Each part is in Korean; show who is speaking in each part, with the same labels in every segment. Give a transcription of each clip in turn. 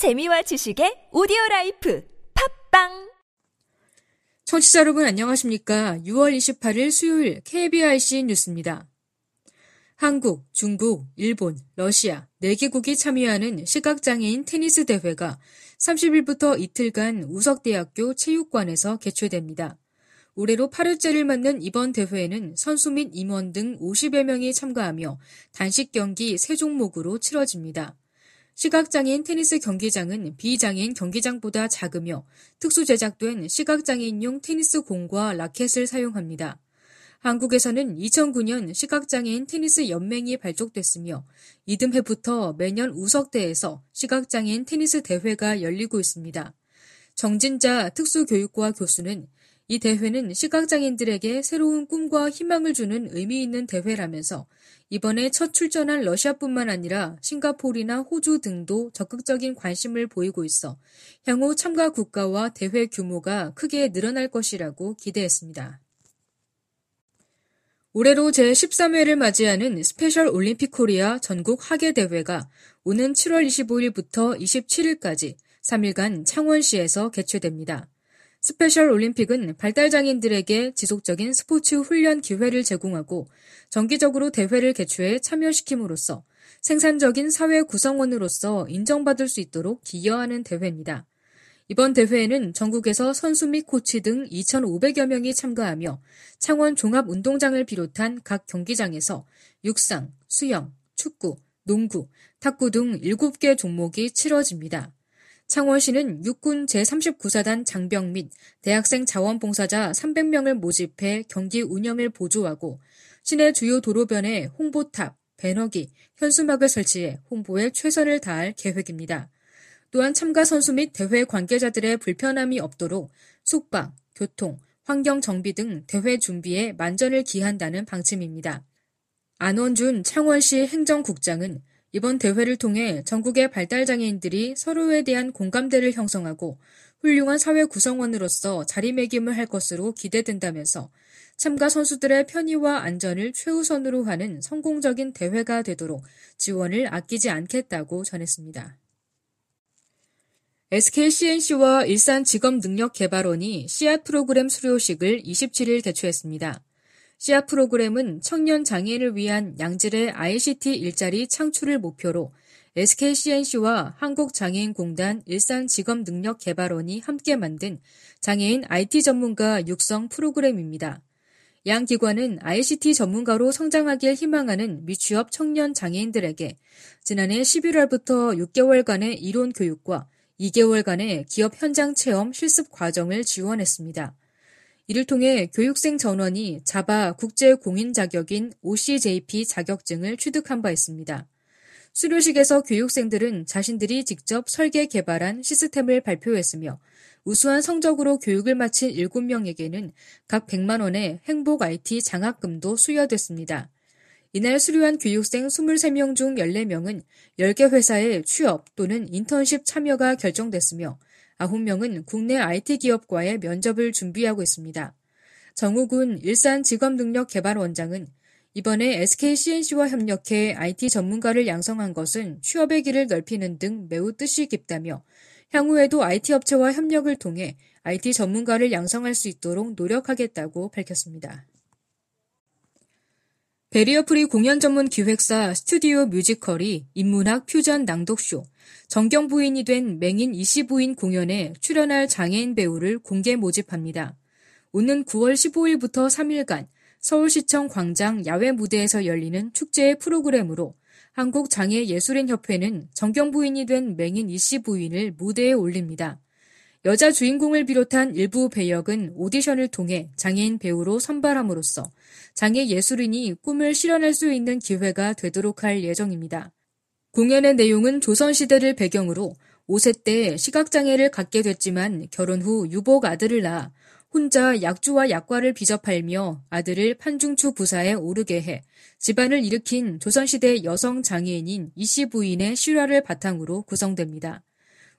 Speaker 1: 재미와 지식의 오디오 라이프 팝빵
Speaker 2: 청취자 여러분 안녕하십니까? 6월 28일 수요일 KBRC 뉴스입니다. 한국, 중국, 일본, 러시아 4개국이 참여하는 시각장애인 테니스 대회가 30일부터 이틀간 우석대학교 체육관에서 개최됩니다. 올해로 8회째를 맞는 이번 대회에는 선수 및 임원 등 50여 명이 참가하며 단식 경기 3종목으로 치러집니다. 시각장애인 테니스 경기장은 비장애인 경기장보다 작으며 특수 제작된 시각장애인용 테니스 공과 라켓을 사용합니다. 한국에서는 2009년 시각장애인 테니스 연맹이 발족됐으며 이듬해부터 매년 우석대에서 시각장애인 테니스 대회가 열리고 있습니다. 정진자 특수교육과 교수는 이 대회는 시각장애인들에게 새로운 꿈과 희망을 주는 의미 있는 대회라면서 이번에 첫 출전한 러시아뿐만 아니라 싱가포르나 호주 등도 적극적인 관심을 보이고 있어 향후 참가 국가와 대회 규모가 크게 늘어날 것이라고 기대했습니다. 올해로 제13회를 맞이하는 스페셜 올림픽 코리아 전국 하계 대회가 오는 7월 25일부터 27일까지 3일간 창원시에서 개최됩니다. 스페셜 올림픽은 발달 장애인들에게 지속적인 스포츠 훈련 기회를 제공하고 정기적으로 대회를 개최해 참여시킴으로써 생산적인 사회 구성원으로서 인정받을 수 있도록 기여하는 대회입니다. 이번 대회에는 전국에서 선수 및 코치 등 2,500여 명이 참가하며 창원 종합운동장을 비롯한 각 경기장에서 육상, 수영, 축구, 농구, 탁구 등 7개 종목이 치러집니다. 창원시는 육군 제39사단 장병 및 대학생 자원봉사자 300명을 모집해 경기 운영을 보조하고 시내 주요 도로변에 홍보탑, 배너기, 현수막을 설치해 홍보에 최선을 다할 계획입니다. 또한 참가 선수 및 대회 관계자들의 불편함이 없도록 숙박, 교통, 환경 정비 등 대회 준비에 만전을 기한다는 방침입니다. 안원준 창원시 행정국장은 이번 대회를 통해 전국의 발달장애인들이 서로에 대한 공감대를 형성하고 훌륭한 사회 구성원으로서 자리매김을 할 것으로 기대된다면서 참가 선수들의 편의와 안전을 최우선으로 하는 성공적인 대회가 되도록 지원을 아끼지 않겠다고 전했습니다. SKCNC와 일산직업능력개발원이 씨앗 프로그램 수료식을 27일 개최했습니다. 씨앗 프로그램은 청년 장애인을 위한 양질의 ICT 일자리 창출을 목표로 SKCNC와 한국장애인공단 일산직업능력개발원이 함께 만든 장애인 IT 전문가 육성 프로그램입니다. 양 기관은 ICT 전문가로 성장하길 희망하는 미취업 청년 장애인들에게 지난해 11월부터 6개월간의 이론 교육과 2개월간의 기업 현장 체험 실습 과정을 지원했습니다. 이를 통해 교육생 전원이 자바 국제 공인 자격인 OCJP 자격증을 취득한 바 있습니다. 수료식에서 교육생들은 자신들이 직접 설계 개발한 시스템을 발표했으며 우수한 성적으로 교육을 마친 7명에게는 각 100만 원의 행복 IT 장학금도 수여됐습니다. 이날 수료한 교육생 23명 중 14명은 10개 회사에 취업 또는 인턴십 참여가 결정됐으며 9명은 국내 IT 기업과의 면접을 준비하고 있습니다. 정우군 일산 직업능력개발원장은 이번에 SKCNC와 협력해 IT 전문가를 양성한 것은 취업의 길을 넓히는 등 매우 뜻이 깊다며 향후에도 IT 업체와 협력을 통해 IT 전문가를 양성할 수 있도록 노력하겠다고 밝혔습니다. 베리어프리 공연 전문 기획사 스튜디오 뮤지컬이 인문학 퓨전 낭독쇼, 정경 부인이 된 맹인 이씨 부인 공연에 출연할 장애인 배우를 공개 모집합니다. 오는 9월 15일부터 3일간 서울시청 광장 야외 무대에서 열리는 축제의 프로그램으로 한국장애예술인협회는 정경 부인이 된 맹인 이씨 부인을 무대에 올립니다. 여자 주인공을 비롯한 일부 배역은 오디션을 통해 장애인 배우로 선발함으로써 장애 예술인이 꿈을 실현할 수 있는 기회가 되도록 할 예정입니다. 공연의 내용은 조선시대를 배경으로 5세 때 시각장애를 갖게 됐지만 결혼 후 유복 아들을 낳아 혼자 약주와 약과를 비접팔며 아들을 판중추 부사에 오르게 해 집안을 일으킨 조선시대 여성 장애인인 이씨 부인의 실화를 바탕으로 구성됩니다.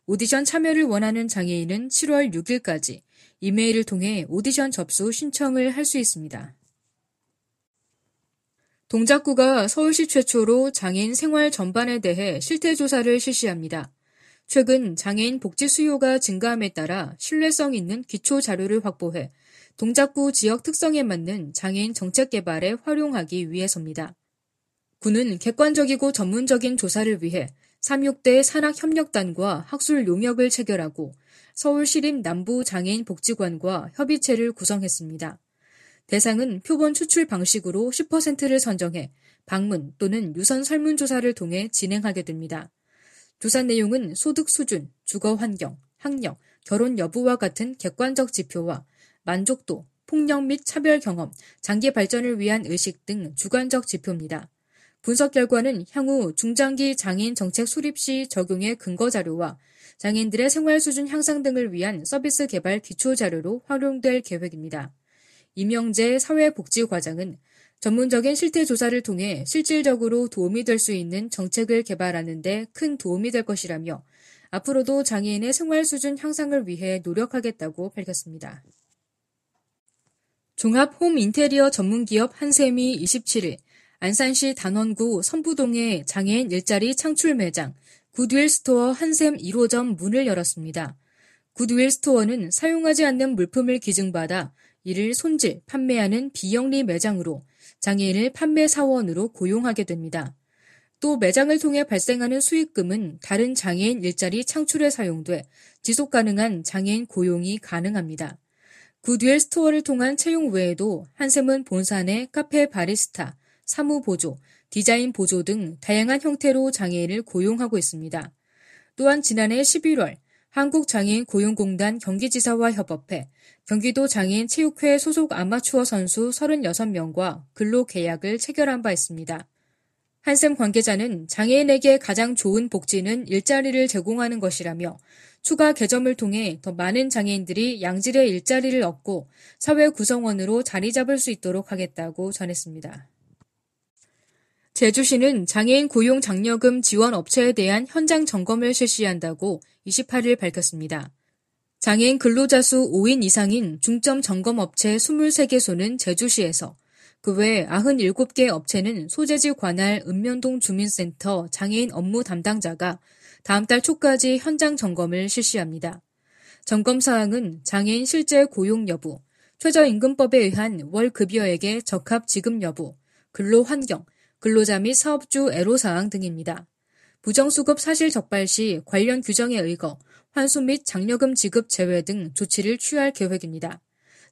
Speaker 2: 오디션 참여를 원하는 장애인은 7월 6일까지 이메일을 통해 오디션 접수 신청을 할 수 있습니다. 동작구가 서울시 최초로 장애인 생활 전반에 대해 실태조사를 실시합니다. 최근 장애인 복지 수요가 증가함에 따라 신뢰성 있는 기초 자료를 확보해 동작구 지역 특성에 맞는 장애인 정책 개발에 활용하기 위해서입니다. 군은 객관적이고 전문적인 조사를 위해 36대 산학협력단과 학술 용역을 체결하고 서울시립 남부장애인 복지관과 협의체를 구성했습니다. 대상은 표본 추출 방식으로 10%를 선정해 방문 또는 유선 설문조사를 통해 진행하게 됩니다. 조사 내용은 소득 수준, 주거 환경, 학력, 결혼 여부와 같은 객관적 지표와 만족도, 폭력 및 차별 경험, 장기 발전을 위한 의식 등 주관적 지표입니다. 분석 결과는 향후 중장기 장애인 정책 수립 시 적용의 근거 자료와 장애인들의 생활 수준 향상 등을 위한 서비스 개발 기초 자료로 활용될 계획입니다. 이명재 사회복지과장은 전문적인 실태 조사를 통해 실질적으로 도움이 될 수 있는 정책을 개발하는 데 큰 도움이 될 것이라며 앞으로도 장애인의 생활 수준 향상을 위해 노력하겠다고 밝혔습니다. 종합 홈 인테리어 전문기업 한샘이 27일 안산시 단원구 선부동의 장애인 일자리 창출 매장 굿윌 스토어 한샘 1호점 문을 열었습니다. 굿윌 스토어는 사용하지 않는 물품을 기증받아 이를 손질, 판매하는 비영리 매장으로 장애인을 판매 사원으로 고용하게 됩니다. 또 매장을 통해 발생하는 수익금은 다른 장애인 일자리 창출에 사용돼 지속 가능한 장애인 고용이 가능합니다. 굿윌 스토어를 통한 채용 외에도 한샘은 본사 내 카페 바리스타, 사무 보조, 디자인 보조 등 다양한 형태로 장애인을 고용하고 있습니다. 또한 지난해 11월 한국장애인 고용공단 경기지사와 협업해 경기도 장애인 체육회 소속 아마추어 선수 36명과 근로 계약을 체결한 바 있습니다. 한샘 관계자는 장애인에게 가장 좋은 복지는 일자리를 제공하는 것이라며 추가 개점을 통해 더 많은 장애인들이 양질의 일자리를 얻고 사회 구성원으로 자리 잡을 수 있도록 하겠다고 전했습니다. 제주시는 장애인 고용 장려금 지원 업체에 대한 현장 점검을 실시한다고 28일 밝혔습니다. 장애인 근로자 수 5인 이상인 중점 점검 업체 23개소는 제주시에서 그 외 97개 업체는 소재지 관할 읍면동 주민센터 장애인 업무 담당자가 다음 달 초까지 현장 점검을 실시합니다. 점검 사항은 장애인 실제 고용 여부, 최저임금법에 의한 월 급여액의 적합 지급 여부, 근로 환경, 근로자 및 사업주 애로사항 등입니다. 부정수급 사실 적발 시 관련 규정에 의거 환수 및 장려금 지급 제외 등 조치를 취할 계획입니다.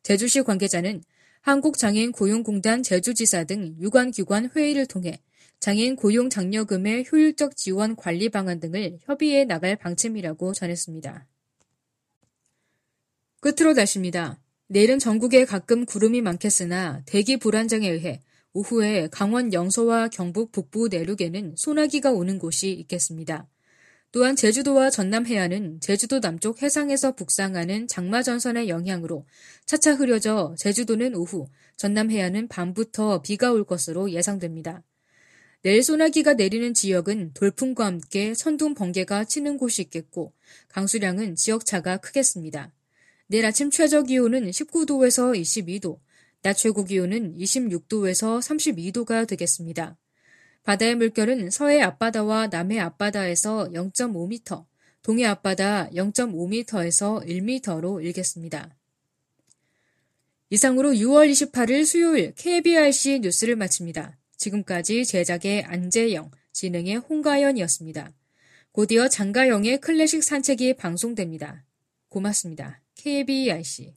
Speaker 2: 제주시 관계자는 한국장애인 고용공단 제주지사 등 유관기관 회의를 통해 장애인 고용 장려금의 효율적 지원 관리 방안 등을 협의해 나갈 방침이라고 전했습니다. 끝으로 날씨입니다. 내일은 전국에 가끔 구름이 많겠으나 대기 불안정에 의해 오후에 강원 영서와 경북 북부 내륙에는 소나기가 오는 곳이 있겠습니다. 또한 제주도와 전남 해안은 제주도 남쪽 해상에서 북상하는 장마 전선의 영향으로 차차 흐려져 제주도는 오후, 전남 해안은 밤부터 비가 올 것으로 예상됩니다. 내일 소나기가 내리는 지역은 돌풍과 함께 천둥 번개가 치는 곳이 있겠고 강수량은 지역차가 크겠습니다. 내일 아침 최저 기온은 19도에서 22도, 낮 최고 기온은 26도에서 32도가 되겠습니다. 바다의 물결은 서해 앞바다와 남해 앞바다에서 0.5m, 동해 앞바다 0.5m에서 1m로 일겠습니다. 이상으로 6월 28일 수요일 KBRC 뉴스를 마칩니다. 지금까지 제작의 안재영, 진행의 홍가연이었습니다. 곧이어 장가영의 클래식 산책이 방송됩니다. 고맙습니다. KBRC